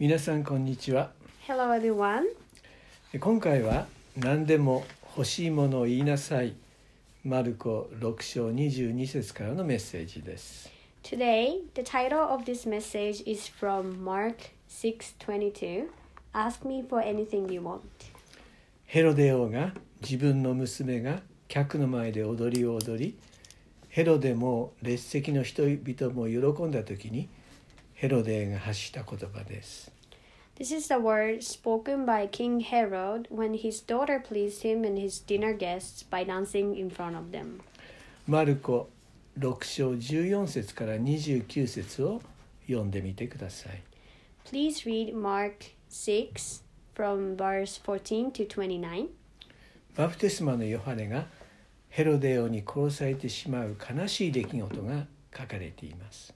皆さんこんにちは Hello, everyone. 今回は何でも欲しいものを言いなさいマルコ6章22節からのメッセージです Today, the title of this message is from Mark 6:22. Ask me for anything you want. ヘロデ王が自分の娘が客の前で踊りを踊りヘロデも列席の人々も喜んだ時にヘロデが発した言葉です This is the word spoken by King Herod when his daughter pleased him and his dinner guests by dancing in front of them. マルコ6章14節から29節を読んでみてください Please read Mark 6 from verse 14 to 29. バプテスマのヨハネがヘロデ王に殺されてしまう悲しい出来事が書かれています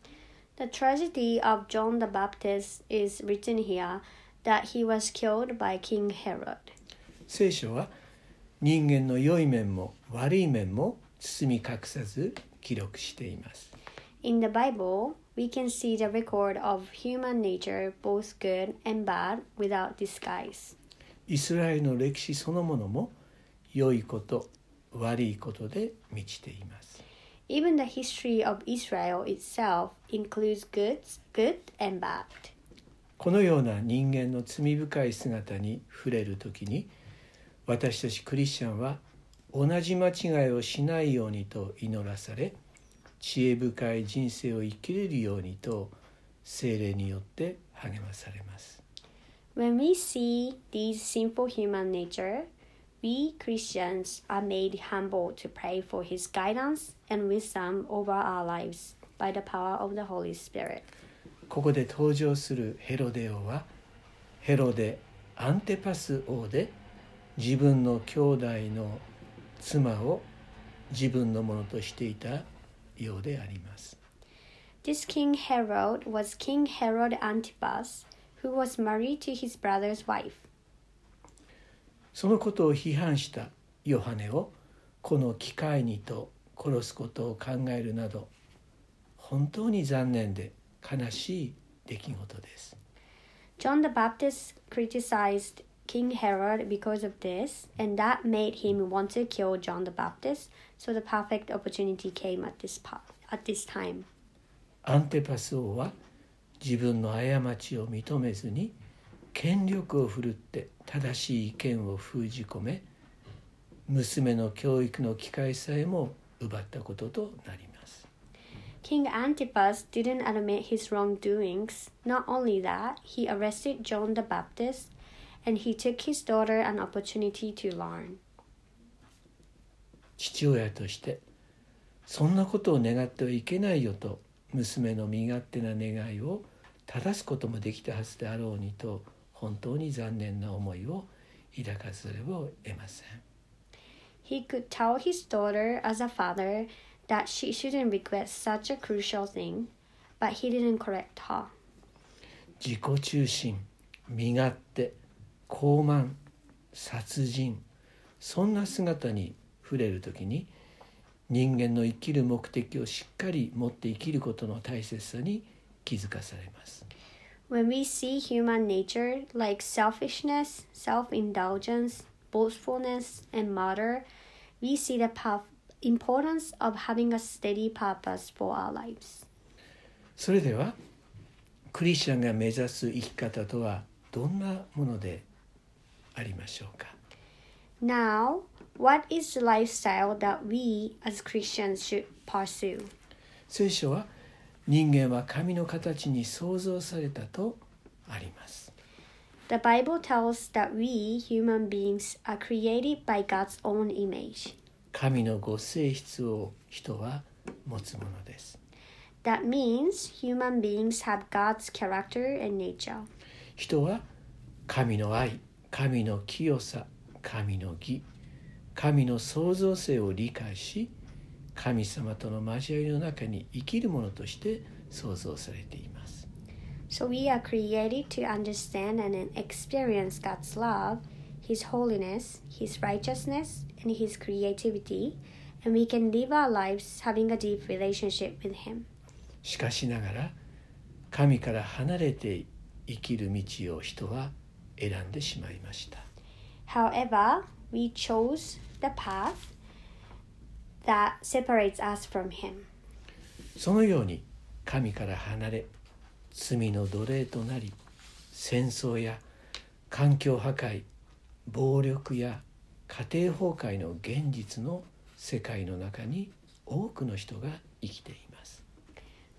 The tragedy of John the Baptist is written here that he was killed by King Herod. 聖書は人間の良い面も悪い面も包み隠さず記録しています In the Bible, we can see the record of human nature, both good and bad, without disguise. イスラエルの歴史そのものも良いこと悪いことで満ちています Even the history of Israel itself includes good, good and bad. このような人間の罪深い姿に触れる時に私たちクリスチャンは同じ間違いをしないようにと祈らされ知恵深い人生を生きれるようにと精霊によって励まされます When we see these sinful human nature, we Christians are made humble to pray for His guidance and wisdom over our lives by the power of the Holy Spirit. ここで登場するヘロデ王はヘロデ・アンテパス王で自分の兄弟の妻を自分のものとしていたようであります This King Herod was King Herod Antipas, who was married to his brother's wife. そのことを批判したヨハネをこの機会にと殺すことを考えるなど本当に残念で悲しい出来事です John the Baptist criticized King Herod because of this, and that made him want to kill John the Baptist. So the perfect opportunity came at this at this time. アンテパス王は自分の過ちを認めずに権力を振るって正しい意見を封じ込め娘の教育の機会さえも奪ったこととなります King Antipas didn't admit his wrongdoings. Not only that, he arrested John the Baptist, and he took his daughter an opportunity to learn. 父親としてそんなことを願ってはいけないよと娘の身勝手な願いを正すこともできたはずであろうにと本当に残念な思いを抱かざるを得ません He could tell his daughter as a father that she shouldn't regret such a crucial thing, but he didn't correct her. 自己中心身勝手傲慢殺人そんな姿に触れる時に人間の生きる目的をしっかり持って生きることの大切さに気づかされます When we see human nature like selfishness, self indulgence, boastfulness, and murder, we see the pa- importance of having a steady purpose for our lives. それではクリスチャンが目指す生き方とはどんなものでありましょうか Now, what is the lifestyle that we as Christians should pursue? 聖書は 人間は神の形に創造されたとあります The Bible tells that we human beings are created by God's own image. 神のご性質を人は持つものです That means human beings have God's character and nature. 人は神の愛神の清さ神の義神の創造性を理解し神様との交わりの中に生きるものとして創造されています So we are created to understand and experience God's love, His holiness, His righteousness, and His creativity, and we can live our lives having a deep relationship with Him. しかしながら神から離れて生きる道を人は選んでしまいました However, we chose the path that separates us from Him. そのように神から離れ罪の奴隷となり戦争や環境破壊暴力や家庭崩壊の現実の世界の中に多くの人が生きています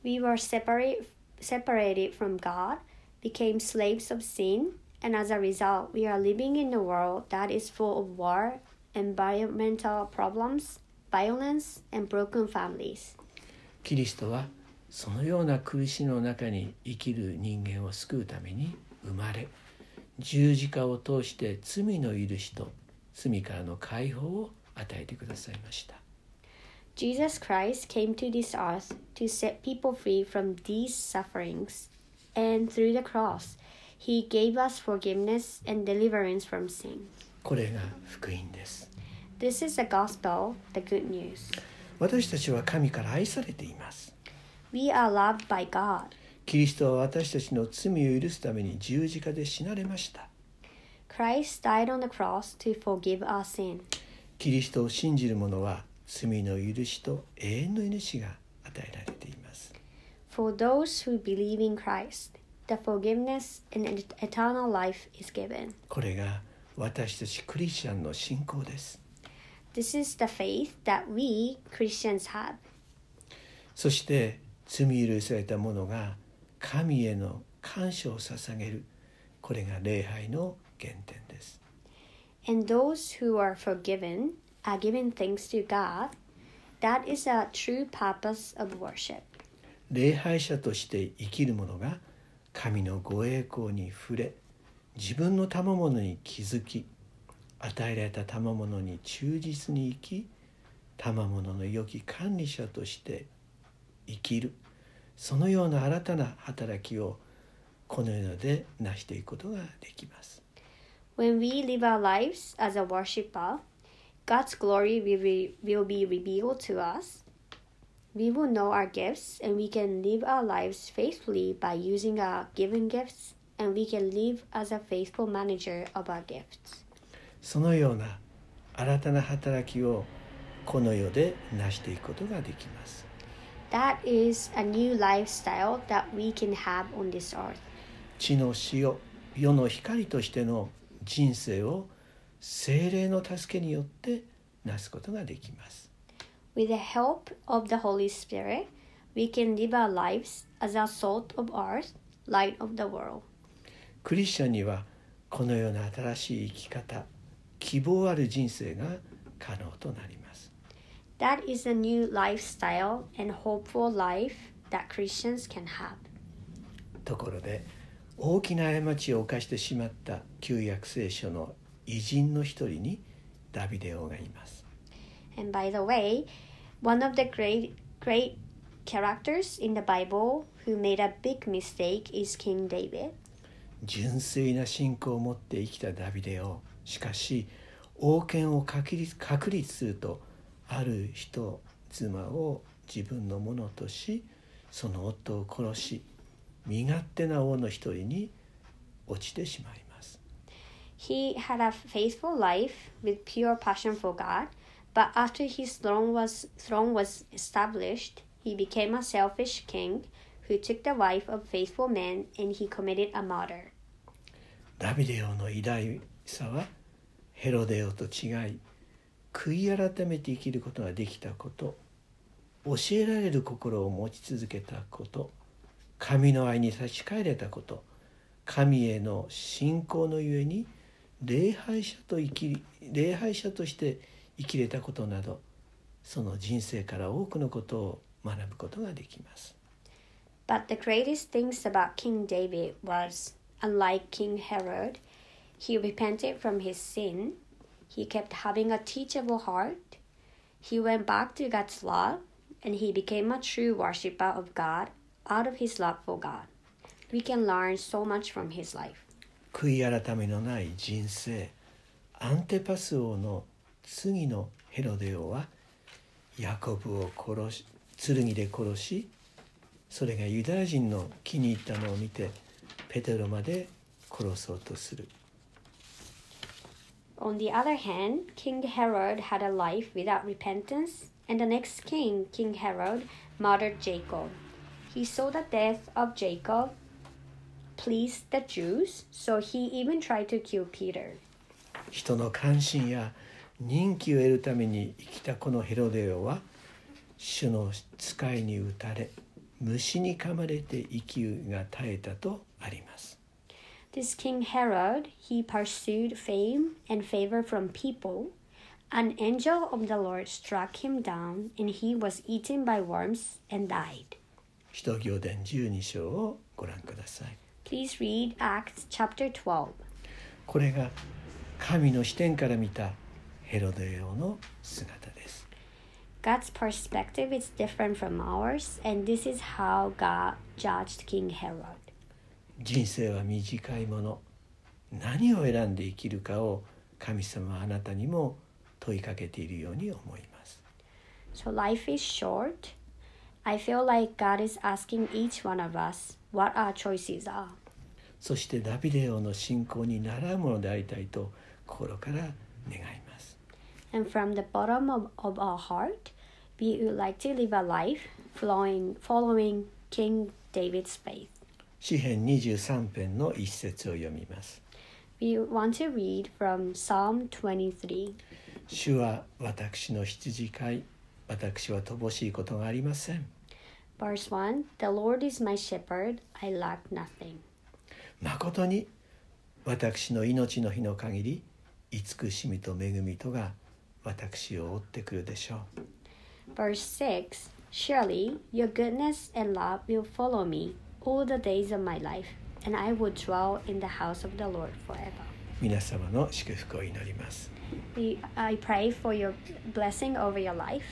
We were separate, separated from God, became slaves of sin, and as a result, we are living in a world that is full of war, environmental problems, violence, and broken families. キリストはそのような苦しみの中に生きる人間を救うために生まれ十字架を通して罪の許しと罪からの解放を与えてくださいました Jesus Christ came to this earth to set people free from these sufferings, and through the cross, He gave us forgiveness and deliverance from sin. これが福音です This is the gospel, the good news. 私たちは神から愛されています We are loved by God. キリストは私たちの罪を許すために十字架で死なれました Christ died on the cross to forgive our sin. キリストを信じる者は罪の許しと永遠の命が与えられています For those who believe in Christ, the forgiveness and et- eternal life is given. これが私たちクリスチャンの信仰です This is the faith that we Christians have. そして罪許された者が神への感謝を捧げるこれが礼拝の原点です And those who are forgiven are given thanks to God. That is a true purpose of worship. 礼拝者として生きる者が神のご栄光に触れ自分の賜物に気づき与えられた賜物に忠実に生き賜物の良き管理者として生きるそのような新たな働きをこの世で成していくことができます When we live our lives as a worshipper, God's glory will be, will be revealed to us. We will know our gifts and we can live our lives faithfully by using our given gifts, and we can live as a faithful manager of our gifts. そのような新たな働きをこの世で成していくことができます That is a new lifestyle that we can have on this earth. 地の塩世の光としての人生を精霊の助けによってなすことができます With the help of the Holy Spirit, we can live our lives as a salt of earth, light of the world. クリスチャンにはこのような新しい生き方希望ある人生が可能となります That is a new lifestyle and hopeful life that Christians can have. ところで大きな過ちを犯してしまった旧約聖書の偉人の一人にダビデ王がいます And by the way, one of the great great characters in the Bible who made a big mistake is King David. 純粋な信仰を持って生きたダビデ王しかし王権を確立確立するとある人妻を自分のものとしその夫を殺し身勝手な王の一人に落ちてしまいます He had a faithful life with pure passion for God, but after his throne was throne was established, he became a selfish king who took the wife of faithful men and he committed a murder. ダビデ王の偉大さはヘロデ王と違い悔い改めて生きることができたこと教えられる心を持ち続けたこと神の愛に立ち返れたこと神への信仰のゆえに礼拝者と生き礼拝者として生きれたことなどその人生から多くのことを学ぶことができます。But the greatest things about King David was, unlike King Herod, he repented from his sin, he kept having a teachable heart, he went back to God's love, and he became a true worshiper of God out of his love for God. We can learn so much from his life. 悔い改めのない人生アンテパス王の次のヘロデ王はヤコブを殺し剣で殺しそれがユダヤ人の気に入ったのを見てペテロまで殺そうとする On the other hand, King Herod had a life without repentance, and the next king, King Herod, murdered Jacob. He saw the death of Jacob pleased the Jews, so he even tried to kill Peter. 人の関心や人気を得るために生きたこのヘロデオは主の使いに打たれ虫に噛まれて息が絶えたとあります。 This King Herod, he pursued fame and favor from people. An angel of the Lord struck him down, and he was eaten by worms and died. 使徒行伝12章をご覧ください。 Please read Acts chapter 12. これが神の視点から見たヘロデオの姿です。 God's perspective is different from ours, and this is how God judged King Herod. 人生は短いもの何を選んで生きるかを神様はあなたにも問いかけているように思います。So life is short. I feel like God is asking each one of us what our choices are. そしてダビデ王の信仰に習うものでありたいと心から願います。And from the bottom of, of our heart, we would like to live a life flowing, following King David's faith. 詩編23編の一節を読みます。We want to read from Psalm 23. 主は私の羊飼い、私は乏しいことがありません。Verse 1 The Lord is my shepherd, I lack nothing. 誠に私の命の日の限り慈しみと恵みとが私を追ってくるでしょう Verse 6 Surely your goodness and love will follow me all the days of my life, and I will dwell in the house of the Lord forever. 皆様の祝福を祈ります We, I pray for your blessing over your life.